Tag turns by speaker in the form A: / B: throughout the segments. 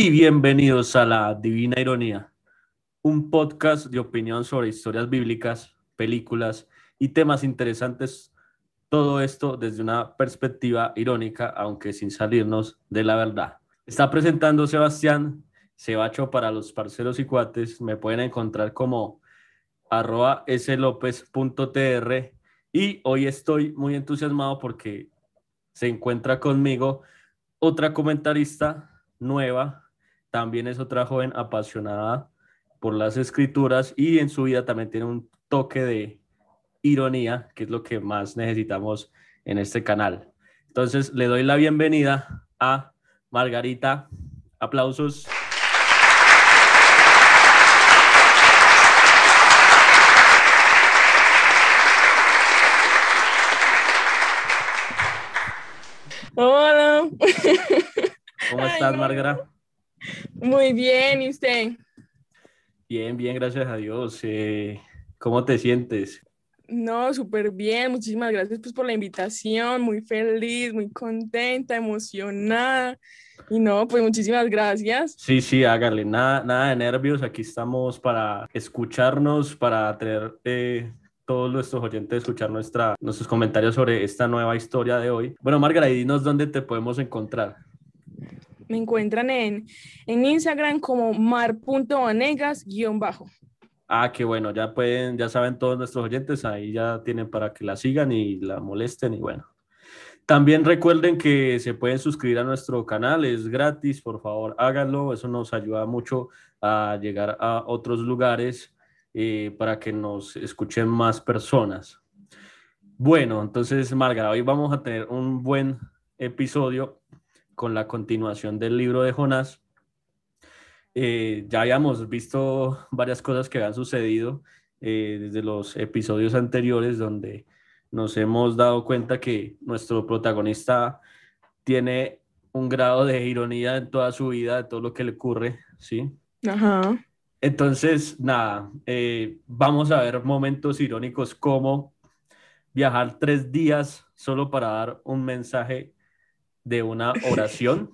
A: y bienvenidos a La Divina Ironía, un podcast de opinión sobre historias bíblicas, películas y temas interesantes. Todo esto desde una perspectiva irónica, aunque sin salirnos de la verdad. Está presentando Sebastián Sebacho para los parceros y cuates. Me pueden encontrar como arroba slopez.tr y hoy estoy muy entusiasmado porque se encuentra conmigo otra comentarista nueva, también es otra joven apasionada por las escrituras y en su vida también tiene un toque de ironía, que es lo que más necesitamos en este canal. Entonces le doy la bienvenida a Margarita. Aplausos.
B: Hola.
A: ¿Cómo estás, Margarita?
B: Muy bien, ¿y usted?
A: Bien, bien, gracias a Dios. Eh, ¿Cómo te sientes?
B: No, súper bien. Muchísimas gracias pues, por la invitación. Muy feliz, muy contenta, emocionada. Y no, pues muchísimas gracias.
A: Sí, sí, hágale. Nada, nada de nervios. Aquí estamos para escucharnos, para tener eh, todos nuestros oyentes escuchar nuestra, nuestros comentarios sobre esta nueva historia de hoy. Bueno, Margarita, dinos dónde te podemos encontrar.
B: Me encuentran en, en Instagram como mar.vanegas-bajo.
A: Ah, qué bueno, ya pueden, ya saben todos nuestros oyentes, ahí ya tienen para que la sigan y la molesten y bueno. También recuerden que se pueden suscribir a nuestro canal, es gratis, por favor háganlo, eso nos ayuda mucho a llegar a otros lugares eh, para que nos escuchen más personas. Bueno, entonces Marga, hoy vamos a tener un buen episodio con la continuación del libro de Jonás. Eh, ya habíamos visto varias cosas que han sucedido eh, desde los episodios anteriores donde nos hemos dado cuenta que nuestro protagonista tiene un grado de ironía en toda su vida, de todo lo que le ocurre, ¿sí?
B: Ajá.
A: Entonces, nada, eh, vamos a ver momentos irónicos como viajar tres días solo para dar un mensaje de una oración,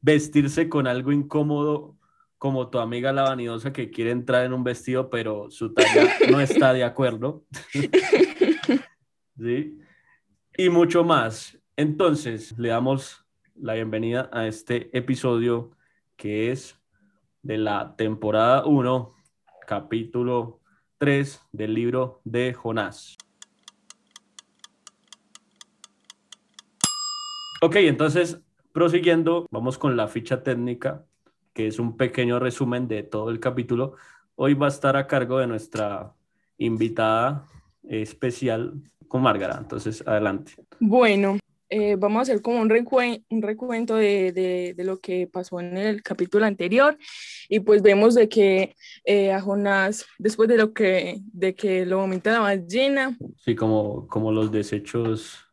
A: vestirse con algo incómodo como tu amiga la vanidosa que quiere entrar en un vestido pero su talla no está de acuerdo. ¿Sí? Y mucho más. Entonces, le damos la bienvenida a este episodio que es de la temporada 1, capítulo 3 del libro de Jonás. Ok, entonces, prosiguiendo, vamos con la ficha técnica, que es un pequeño resumen de todo el capítulo. Hoy va a estar a cargo de nuestra invitada especial con Márgara. Entonces, adelante.
B: Bueno, eh, vamos a hacer como un, un recuento de, de, de, lo que pasó en el capítulo anterior y pues vemos de que eh, a Jonás, después de lo que, de que lo vomita la ballena.
A: Sí, como, como los desechos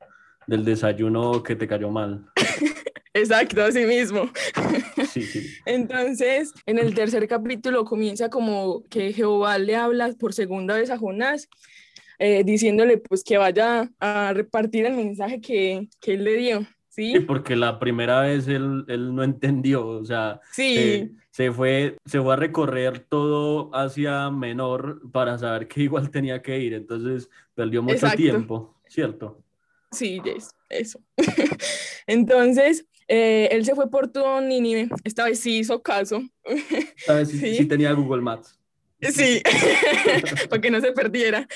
A: del desayuno que te cayó mal.
B: Exacto, así mismo.
A: Sí, sí.
B: Entonces, en el tercer capítulo comienza como que Jehová le habla por segunda vez a Jonás, eh, diciéndole pues que vaya a repartir el mensaje que, que él le dio. ¿Sí?
A: sí porque la primera vez él, él no entendió, o sea,
B: sí.
A: se, se, fue, se fue a recorrer todo hacia menor para saber que igual tenía que ir, entonces perdió mucho
B: Exacto.
A: tiempo, ¿cierto?
B: Sí, eso. Entonces, eh, él se fue por todo Nínive. Esta vez sí hizo caso.
A: Esta vez sí, sí. sí tenía Google Maps.
B: Sí, para que no se perdiera.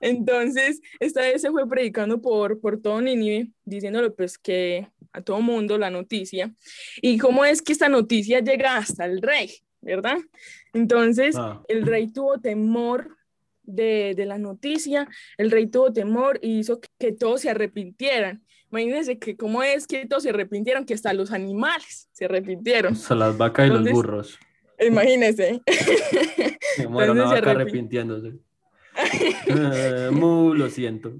B: Entonces, esta vez se fue predicando por, por todo Nínive, diciéndole pues que a todo mundo la noticia. Y cómo es que esta noticia llega hasta el rey, ¿verdad? Entonces, ah. el rey tuvo temor de, de, la noticia, el rey tuvo temor y hizo que, que, todos se arrepintieran. Imagínense que cómo es que todos se arrepintieron, que hasta los animales se arrepintieron.
A: Hasta las vacas y Entonces, los burros.
B: Imagínense.
A: Me muero una vaca arrepintiéndose. uh, mu, lo siento.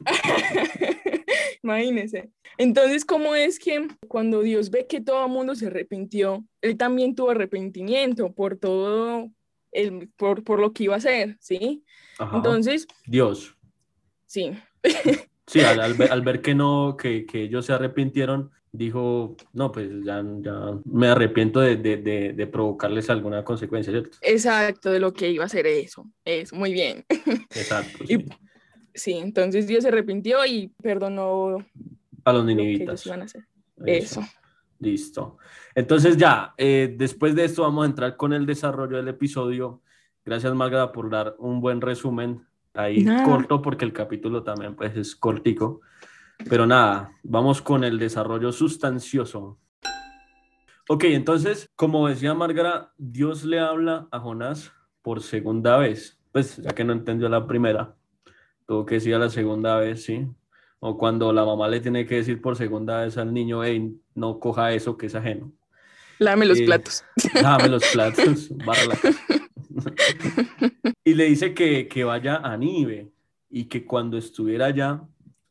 B: Imagínense. Entonces, ¿cómo es que cuando Dios ve que todo el mundo se arrepintió, Él también tuvo arrepentimiento por todo el, por, por lo que iba a hacer, ¿sí?
A: Ajá.
B: Entonces.
A: Dios.
B: Sí.
A: Sí, al, al, ver, al ver, que no, que, que, ellos se arrepintieron, dijo, no, pues ya, ya me arrepiento de, de, de, de, provocarles alguna consecuencia, ¿cierto?
B: Exacto, de lo que iba a ser eso. Es muy bien.
A: Exacto.
B: Sí. Y, sí, entonces Dios se arrepintió y perdonó
A: a los ninivitas.
B: Iban a hacer. Eso. eso.
A: Listo. Entonces ya, eh, después de esto vamos a entrar con el desarrollo del episodio. Gracias, Margarita, por dar un buen resumen ahí nada. corto, porque el capítulo también pues, es cortico. Pero nada, vamos con el desarrollo sustancioso. Ok, entonces, como decía Margarita, Dios le habla a Jonás por segunda vez. Pues ya que no entendió la primera, tuvo que decir a la segunda vez, sí. O cuando la mamá le tiene que decir por segunda vez al niño, hey, no coja eso que es ajeno.
B: Lame los eh, platos.
A: Lame los platos, barra la casa. y le dice que, que vaya a Nive y que cuando estuviera allá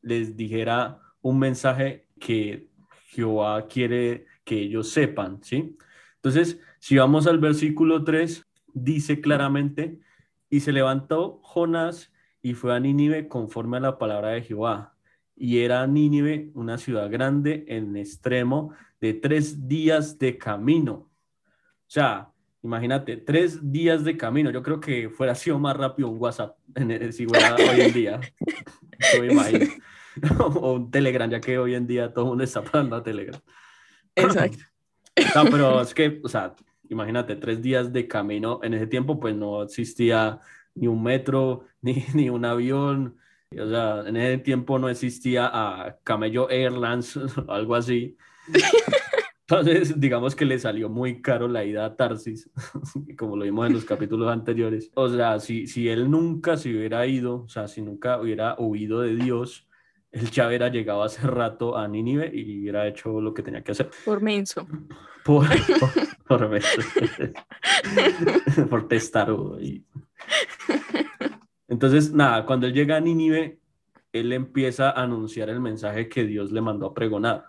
A: les dijera un mensaje que Jehová quiere que ellos sepan, ¿sí? Entonces, si vamos al versículo 3, dice claramente, y se levantó Jonás y fue a Nínive conforme a la palabra de Jehová. Y era Nínive una ciudad grande en extremo de tres días de camino. O sea, imagínate, tres días de camino. Yo creo que fuera sido más rápido un WhatsApp en, si fuera hoy en día. O un Telegram, ya que hoy en día todo el mundo está hablando a Telegram.
B: Exacto.
A: No, pero es que, o sea, imagínate, tres días de camino. En ese tiempo, pues no existía ni un metro, ni, ni un avión. O sea, en ese tiempo no existía a Camello Airlines o algo así. Entonces, digamos que le salió muy caro la ida a Tarsis, como lo vimos en los capítulos anteriores. O sea, si, si él nunca se hubiera ido, o sea, si nunca hubiera huido de Dios, él ya hubiera llegado hace rato a Nínive y hubiera hecho lo que tenía que hacer.
B: Por menso.
A: Por, por, por menso. por testarudo. Y... Entonces, nada, cuando él llega a Nínive, él empieza a anunciar el mensaje que Dios le mandó a pregonar,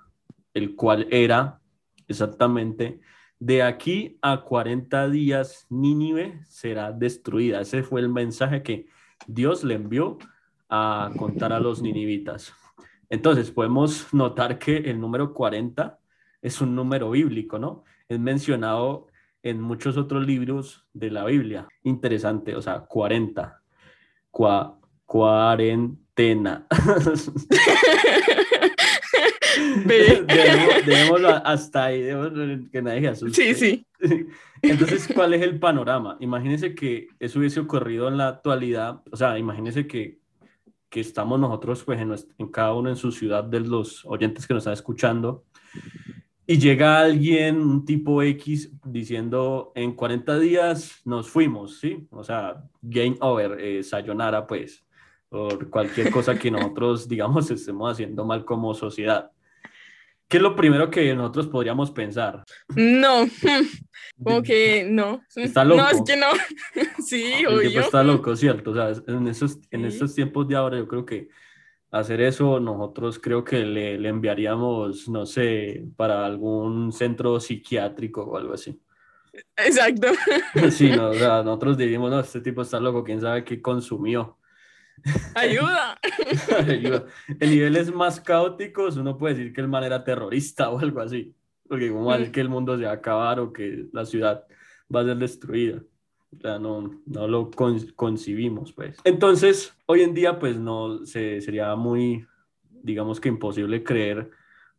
A: el cual era exactamente, de aquí a 40 días Nínive será destruida. Ese fue el mensaje que Dios le envió a contar a los ninivitas. Entonces, podemos notar que el número 40 es un número bíblico, ¿no? Es mencionado en muchos otros libros de la Biblia. Interesante, o sea, 40. Cua, cuarentena. dejémoslo hasta ahí, que nadie asuste.
B: Sí, sí.
A: Entonces, ¿cuál es el panorama? Imagínense que eso hubiese ocurrido en la actualidad, o sea, imagínense que que estamos nosotros pues en, en, cada uno en su ciudad de los oyentes que nos están escuchando y llega alguien, un tipo X, diciendo en 40 días nos fuimos, ¿sí? O sea, game over, eh, sayonara pues, por cualquier cosa que nosotros, digamos, estemos haciendo mal como sociedad. ¿Qué es lo primero que nosotros podríamos pensar?
B: No, como que no.
A: Está loco.
B: No, es que no. sí,
A: El
B: obvio.
A: está loco, ¿cierto? O sea, en esos, en estos tiempos de ahora yo creo que hacer eso nosotros creo que le, le enviaríamos, no sé, para algún centro psiquiátrico o algo así.
B: Exacto.
A: Sí, no, o sea, nosotros diríamos, no, este tipo está loco, quién sabe qué consumió.
B: Ayuda.
A: Ayuda. En niveles más caóticos, uno puede decir que el man era terrorista o algo así. Porque como mm. que el mundo se va a acabar o que la ciudad va a ser destruida. No, no lo con, concibimos, pues. Entonces, hoy en día, pues no, se, sería muy, digamos que imposible creer,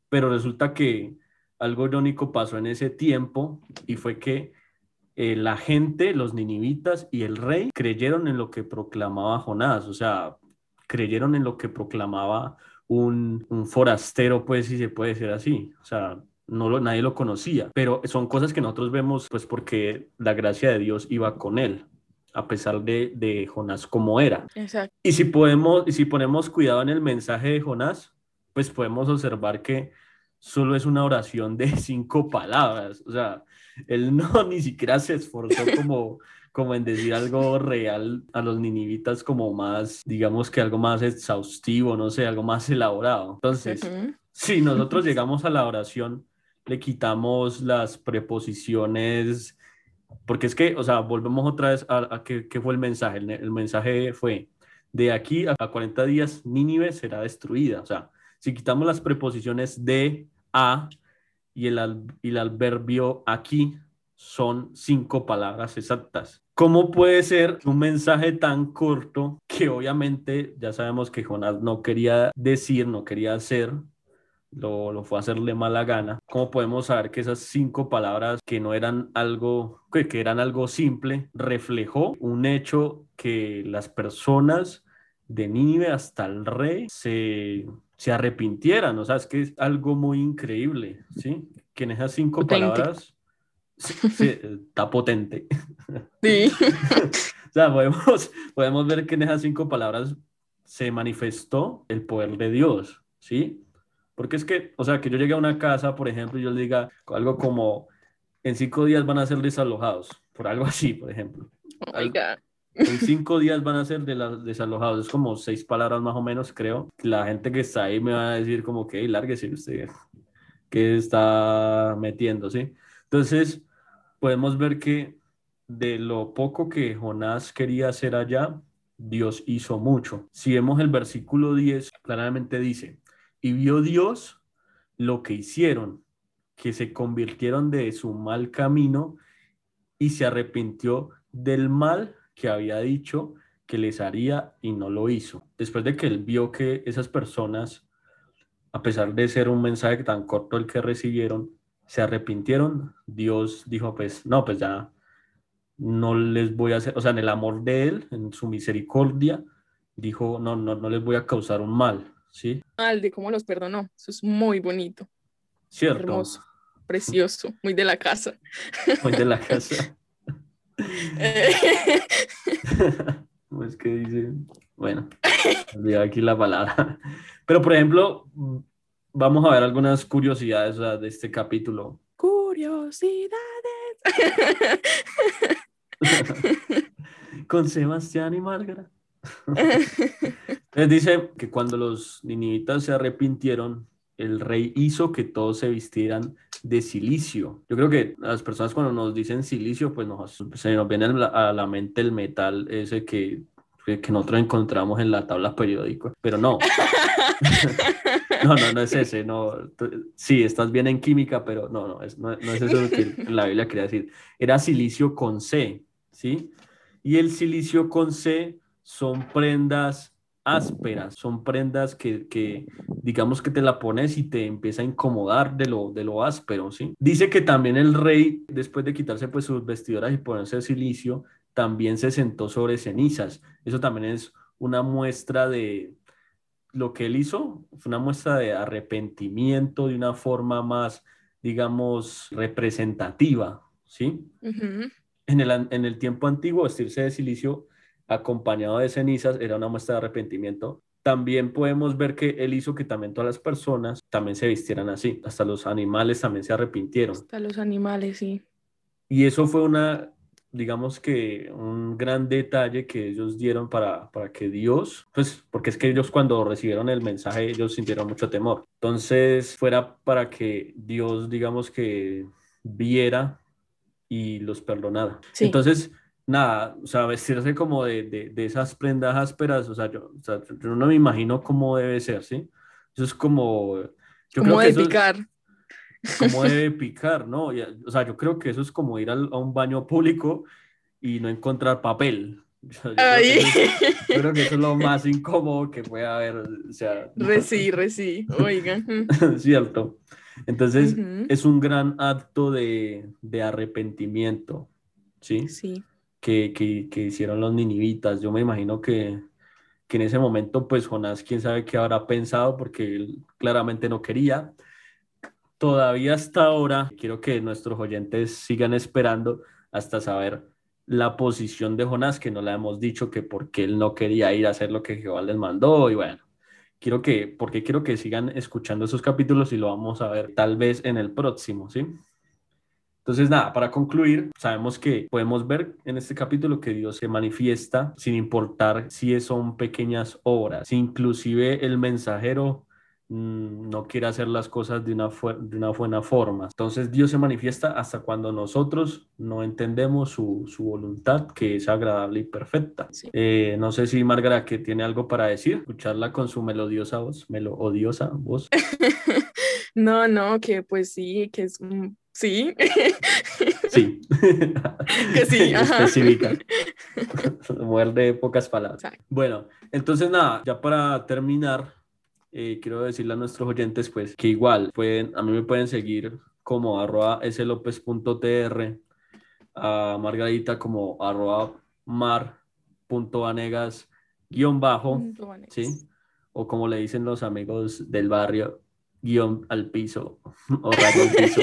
A: pero resulta que algo irónico pasó en ese tiempo y fue que eh, la gente, los ninivitas y el rey creyeron en lo que proclamaba Jonás, o sea, creyeron en lo que proclamaba un, un forastero, pues si se puede decir así, o sea, no lo, nadie lo conocía, pero son cosas que nosotros vemos pues porque la gracia de Dios iba con él a pesar de, de Jonás como era.
B: Exacto.
A: Y si podemos, y si ponemos cuidado en el mensaje de Jonás, pues podemos observar que solo es una oración de cinco palabras, o sea, él no ni siquiera se esforzó como, como en decir algo real a los ninivitas como más, digamos que algo más exhaustivo, no sé, algo más elaborado. Entonces, uh -huh. si nosotros llegamos a la oración, le quitamos las preposiciones, porque es que, o sea, volvemos otra vez a, a qué, fue el mensaje. El, el mensaje fue, de aquí a 40 días Nínive será destruida. O sea, si quitamos las preposiciones de, a y el, y el adverbio aquí son cinco palabras exactas. ¿Cómo puede ser un mensaje tan corto que obviamente ya sabemos que Jonás no quería decir, no quería hacer, lo, lo, fue a hacerle mala gana. ¿Cómo podemos saber que esas cinco palabras que no eran algo, que, que eran algo simple, reflejó un hecho que las personas de Nínive hasta el rey se, se arrepintieran? O sea, es que es algo muy increíble, ¿sí? Que en esas cinco palabras Sí, está potente.
B: Sí.
A: o sea, podemos, podemos ver que en esas cinco palabras se manifestó el poder de Dios, ¿sí? Porque es que, o sea, que yo llegue a una casa, por ejemplo, y yo le diga algo como, en cinco días van a ser desalojados, por algo así, por ejemplo.
B: Oh my God.
A: En cinco días van a ser de desalojados, es como seis palabras más o menos, creo. La gente que está ahí me va a decir como que, lárguese usted, que está metiendo, ¿sí? Entonces, podemos ver que de lo poco que Jonás quería hacer allá, Dios hizo mucho. Si vemos el versículo 10, claramente dice, y vio Dios lo que hicieron, que se convirtieron de su mal camino y se arrepintió del mal que había dicho que les haría y no lo hizo. Después de que él vio que esas personas, a pesar de ser un mensaje tan corto el que recibieron, se arrepintieron, Dios dijo, pues no, pues ya no les voy a hacer, o sea, en el amor de Él, en su misericordia, dijo, no, no, no les voy a causar un mal, ¿sí?
B: Al de cómo los perdonó, eso es muy bonito.
A: Cierto.
B: Hermoso, precioso, muy de la casa.
A: Muy de la casa. es que dice, bueno, olvidé aquí la palabra. Pero, por ejemplo, vamos a ver algunas curiosidades de este capítulo.
B: Curiosidades.
A: Con Sebastián y Márgara. Les dice que cuando los ninivitas se arrepintieron, el rey hizo que todos se vistieran de silicio. Yo creo que las personas cuando nos dicen silicio, pues nos, se nos viene a la mente el metal ese que, que nosotros encontramos en la tabla periódica, pero no. no, no, no es ese, no. Sí, estás bien en química, pero no, no, es, no, es eso lo que la Biblia quería decir. Era silicio con C, ¿sí? Y el silicio con C son prendas ásperas, son prendas que, que, digamos que te la pones y te empieza a incomodar de lo, de lo áspero, ¿sí? Dice que también el rey, después de quitarse pues sus vestiduras y ponerse silicio, también se sentó sobre cenizas. Eso también es una muestra de, lo que él hizo fue una muestra de arrepentimiento de una forma más, digamos, representativa, ¿sí? en, el, en el tiempo antiguo, vestirse de silicio acompañado de cenizas era una muestra de arrepentimiento. También podemos ver que él hizo que también todas las personas también se vistieran así, hasta los animales también se arrepintieron.
B: Hasta los animales, sí.
A: Y eso fue una digamos que un gran detalle que ellos dieron para, para que Dios, pues porque es que ellos cuando recibieron el mensaje, ellos sintieron mucho temor. Entonces, fuera para que Dios, digamos que viera y los perdonara. Entonces, nada, o sea, vestirse como de, de, de esas prendas ásperas, o sea, yo, o sea, yo no me imagino cómo debe ser, ¿sí? Eso es como...
B: Yo como de picar
A: cómo debe picar, ¿no? o sea, yo creo que eso es como ir a un baño público y no encontrar papel. yo, creo que eso, es lo más incómodo que puede haber. O sea,
B: reci, reci, oigan.
A: Cierto. Entonces, es un gran acto de, de arrepentimiento, ¿sí?
B: Sí.
A: Que, que, que, hicieron los ninivitas. Yo me imagino que, que en ese momento, pues Jonás, quién sabe qué habrá pensado, porque él claramente no quería todavía hasta ahora, quiero que nuestros oyentes sigan esperando hasta saber la posición de Jonás, que no le hemos dicho que porque él no quería ir a hacer lo que Jehová les mandó, y bueno, quiero que, porque quiero que sigan escuchando esos capítulos y lo vamos a ver tal vez en el próximo, ¿sí? Entonces, nada, para concluir, sabemos que podemos ver en este capítulo que Dios se manifiesta sin importar si son pequeñas obras, inclusive el mensajero Mm, no quiere hacer las cosas de una, de una buena forma. Entonces Dios se manifiesta hasta cuando nosotros no entendemos su, su voluntad, que es agradable y perfecta. Eh, no sé si Margarita que tiene algo para decir, escucharla con su melodiosa voz, melodiosa voz.
B: No, no, que pues sí, que es mm, sí.
A: Sí.
B: Que sí, ajá.
A: Específica. Muerde pocas palabras.
B: Exacto.
A: Bueno, entonces nada, ya para terminar, eh, quiero decirle a nuestros oyentes pues que igual pueden, a mí me pueden seguir como arroba slopez.tr, a Margarita como arroba mar.vanegas guion bajo. ¿sí? O como le dicen los amigos del barrio, guion al piso o al piso,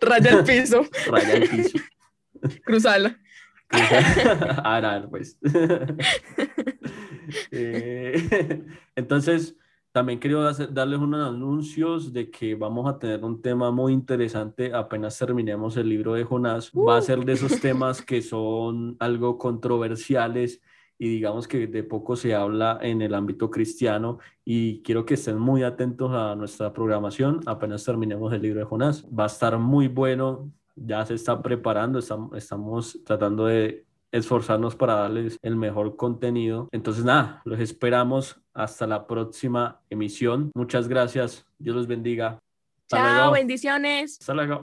B: Raya el piso,
A: raya al piso.
B: cruzala.
A: Arar, pues. Eh, entonces, también quiero hacer- darles unos anuncios de que vamos a tener un tema muy interesante apenas terminemos el libro de Jonás. Va a ser de esos temas que son algo controversiales y digamos que de poco se habla en el ámbito cristiano y quiero que estén muy atentos a nuestra programación apenas terminemos el libro de Jonás. Va a estar muy bueno, ya se está preparando, estam- estamos tratando de esforzarnos para darles el mejor contenido. Entonces, nada, los esperamos hasta la próxima emisión. Muchas gracias. Dios los bendiga. Hasta
B: Chao,
A: luego.
B: bendiciones.
A: Hasta luego.